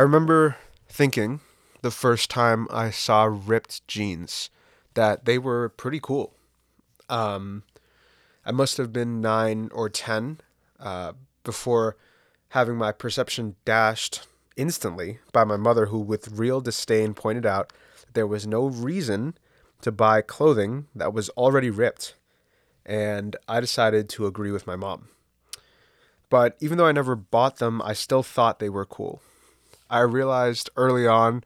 I remember thinking the first time I saw ripped jeans that they were pretty cool. Um, I must have been nine or 10 uh, before having my perception dashed instantly by my mother, who with real disdain pointed out that there was no reason to buy clothing that was already ripped. And I decided to agree with my mom. But even though I never bought them, I still thought they were cool. I realized early on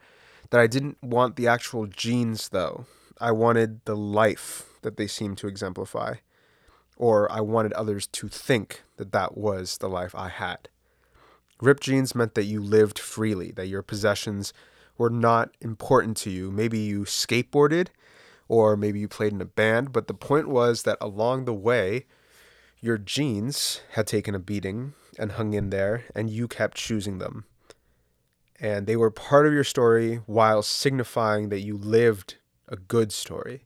that I didn't want the actual jeans, though. I wanted the life that they seemed to exemplify. Or I wanted others to think that that was the life I had. Ripped jeans meant that you lived freely, that your possessions were not important to you. Maybe you skateboarded or maybe you played in a band, but the point was that along the way, your jeans had taken a beating and hung in there, and you kept choosing them. And they were part of your story while signifying that you lived a good story.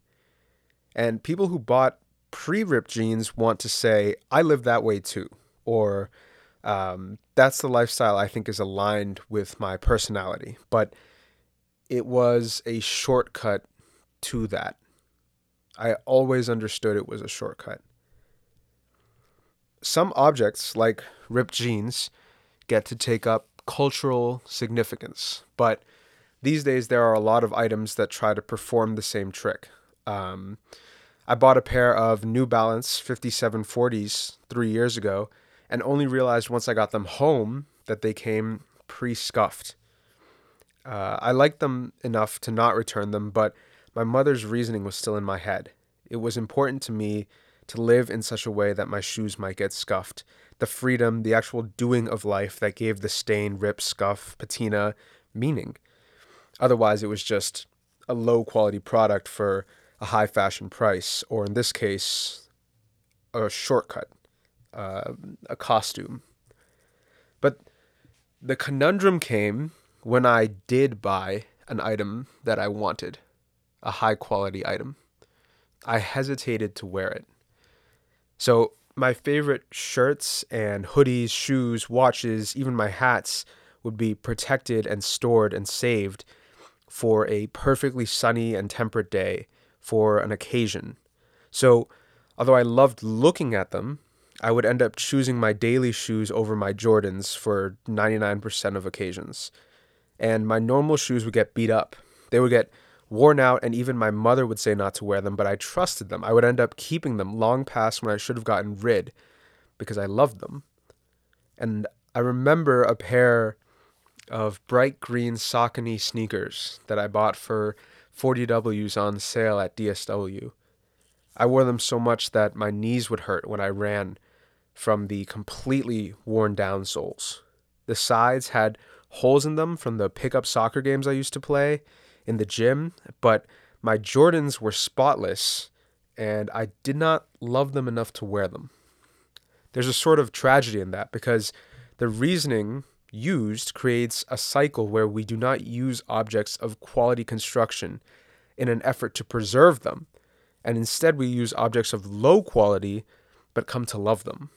And people who bought pre ripped jeans want to say, I live that way too. Or um, that's the lifestyle I think is aligned with my personality. But it was a shortcut to that. I always understood it was a shortcut. Some objects, like ripped jeans, get to take up cultural significance, but these days there are a lot of items that try to perform the same trick. Um, I bought a pair of New Balance 5740s three years ago and only realized once I got them home that they came pre scuffed. Uh, I liked them enough to not return them, but my mother's reasoning was still in my head. It was important to me to live in such a way that my shoes might get scuffed. The freedom, the actual doing of life that gave the stain, rip, scuff, patina meaning. Otherwise, it was just a low quality product for a high fashion price, or in this case, a shortcut, uh, a costume. But the conundrum came when I did buy an item that I wanted, a high quality item. I hesitated to wear it. So, my favorite shirts and hoodies, shoes, watches, even my hats would be protected and stored and saved for a perfectly sunny and temperate day for an occasion. So, although I loved looking at them, I would end up choosing my daily shoes over my Jordans for 99% of occasions. And my normal shoes would get beat up. They would get worn out, and even my mother would say not to wear them, but I trusted them. I would end up keeping them long past when I should have gotten rid because I loved them. And I remember a pair of bright green Saucony sneakers that I bought for 40Ws on sale at DSW. I wore them so much that my knees would hurt when I ran from the completely worn down soles. The sides had holes in them from the pickup soccer games I used to play, in the gym, but my Jordans were spotless and I did not love them enough to wear them. There's a sort of tragedy in that because the reasoning used creates a cycle where we do not use objects of quality construction in an effort to preserve them, and instead we use objects of low quality but come to love them.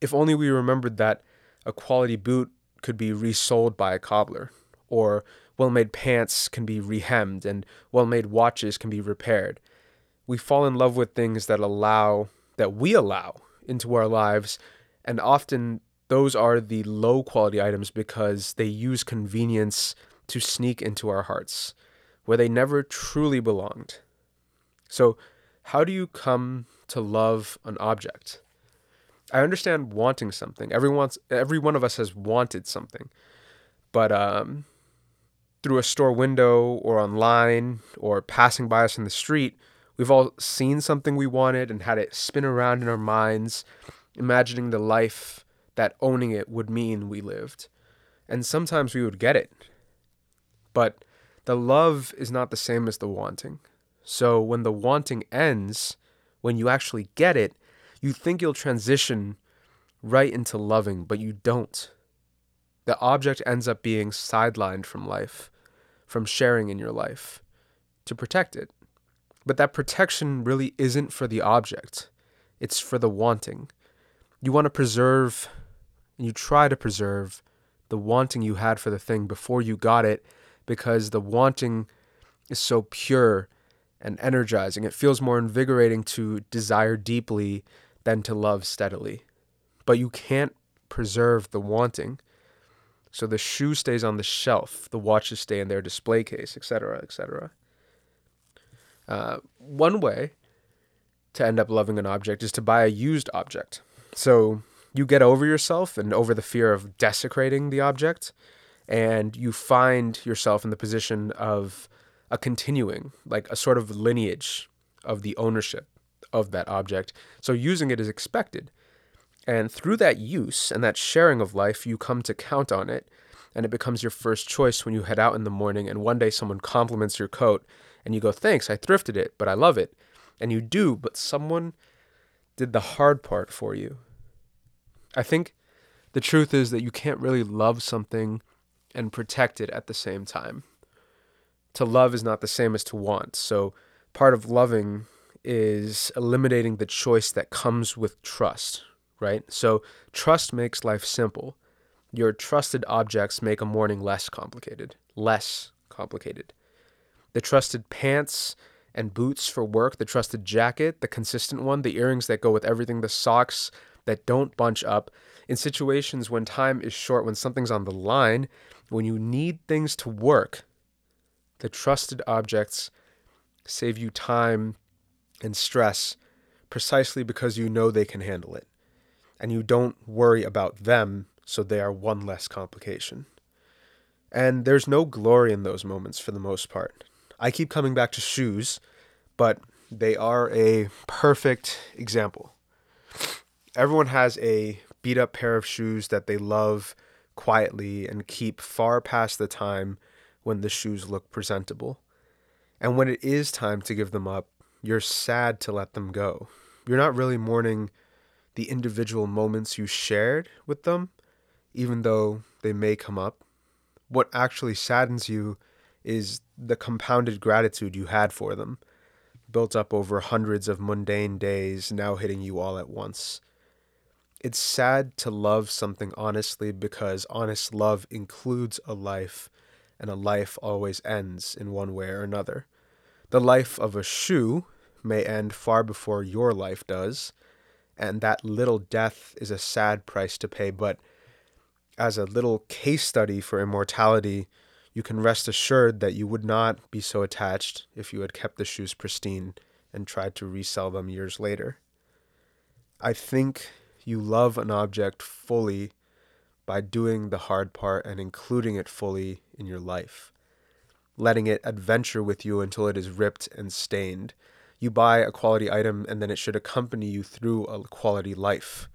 If only we remembered that a quality boot could be resold by a cobbler, or well made pants can be rehemmed and well made watches can be repaired. We fall in love with things that allow, that we allow into our lives, and often those are the low quality items because they use convenience to sneak into our hearts where they never truly belonged. So, how do you come to love an object? I understand wanting something. Everyone's, every one of us has wanted something. But um, through a store window or online or passing by us in the street, we've all seen something we wanted and had it spin around in our minds, imagining the life that owning it would mean we lived. And sometimes we would get it. But the love is not the same as the wanting. So when the wanting ends, when you actually get it, you think you'll transition right into loving, but you don't. The object ends up being sidelined from life from sharing in your life to protect it. But that protection really isn't for the object, it's for the wanting. You want to preserve, and you try to preserve the wanting you had for the thing before you got it because the wanting is so pure and energizing. It feels more invigorating to desire deeply than to love steadily. But you can't preserve the wanting. So the shoe stays on the shelf, the watches stay in their display case, etc., etc. Uh, one way to end up loving an object is to buy a used object. So you get over yourself and over the fear of desecrating the object, and you find yourself in the position of a continuing, like a sort of lineage of the ownership of that object. So using it is expected. And through that use and that sharing of life, you come to count on it, and it becomes your first choice when you head out in the morning. And one day someone compliments your coat, and you go, Thanks, I thrifted it, but I love it. And you do, but someone did the hard part for you. I think the truth is that you can't really love something and protect it at the same time. To love is not the same as to want. So, part of loving is eliminating the choice that comes with trust, right? So, trust makes life simple. Your trusted objects make a morning less complicated, less complicated. The trusted pants and boots for work, the trusted jacket, the consistent one, the earrings that go with everything, the socks that don't bunch up. In situations when time is short, when something's on the line, when you need things to work, the trusted objects save you time and stress precisely because you know they can handle it. And you don't worry about them, so they are one less complication. And there's no glory in those moments for the most part. I keep coming back to shoes, but they are a perfect example. Everyone has a beat up pair of shoes that they love quietly and keep far past the time when the shoes look presentable. And when it is time to give them up, you're sad to let them go. You're not really mourning the individual moments you shared with them, even though they may come up. What actually saddens you is the compounded gratitude you had for them, built up over hundreds of mundane days now hitting you all at once. It's sad to love something honestly because honest love includes a life, and a life always ends in one way or another. The life of a shoe may end far before your life does, and that little death is a sad price to pay, but as a little case study for immortality, you can rest assured that you would not be so attached if you had kept the shoes pristine and tried to resell them years later. I think you love an object fully by doing the hard part and including it fully in your life, letting it adventure with you until it is ripped and stained. You buy a quality item and then it should accompany you through a quality life.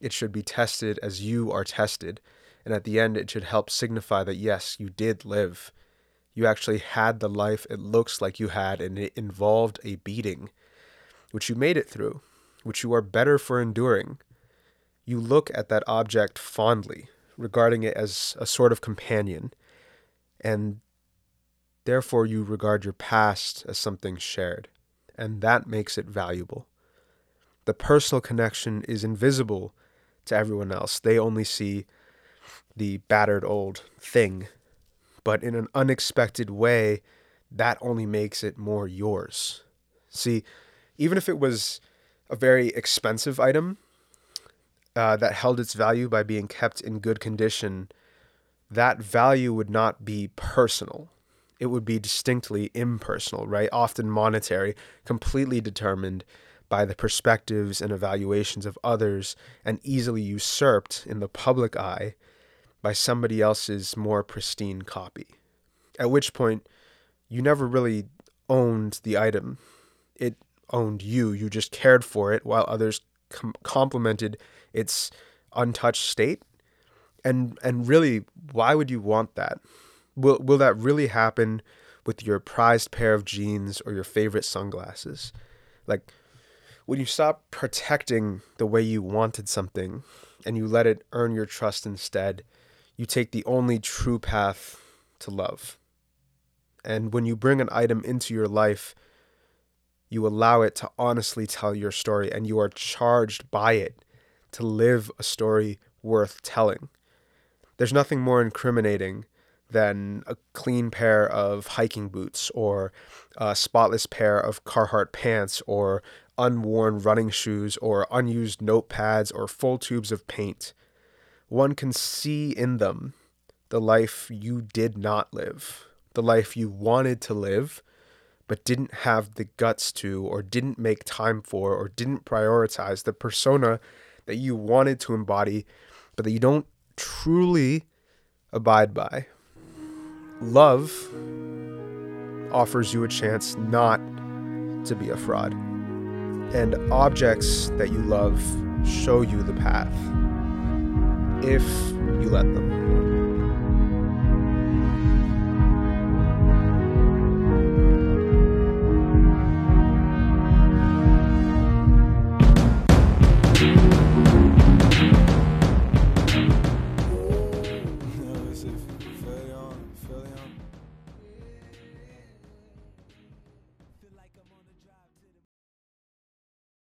It should be tested as you are tested and at the end, it should help signify that yes, you did live. You actually had the life it looks like you had, and it involved a beating, which you made it through, which you are better for enduring. You look at that object fondly, regarding it as a sort of companion, and therefore you regard your past as something shared, and that makes it valuable. The personal connection is invisible to everyone else. They only see the battered old thing. But in an unexpected way, that only makes it more yours. See, even if it was a very expensive item uh, that held its value by being kept in good condition, that value would not be personal. It would be distinctly impersonal, right? Often monetary, completely determined by the perspectives and evaluations of others, and easily usurped in the public eye by somebody else's more pristine copy. At which point, you never really owned the item. It owned you. You just cared for it while others com- complimented its untouched state. And and really, why would you want that? Will will that really happen with your prized pair of jeans or your favorite sunglasses? Like when you stop protecting the way you wanted something and you let it earn your trust instead, you take the only true path to love. And when you bring an item into your life, you allow it to honestly tell your story, and you are charged by it to live a story worth telling. There's nothing more incriminating than a clean pair of hiking boots or a spotless pair of Carhartt pants or unworn running shoes or unused notepads or full tubes of paint. One can see in them the life you did not live, the life you wanted to live, but didn't have the guts to, or didn't make time for, or didn't prioritize the persona that you wanted to embody, but that you don't truly abide by. Love offers you a chance not to be a fraud. And objects that you love show you the path if you let them.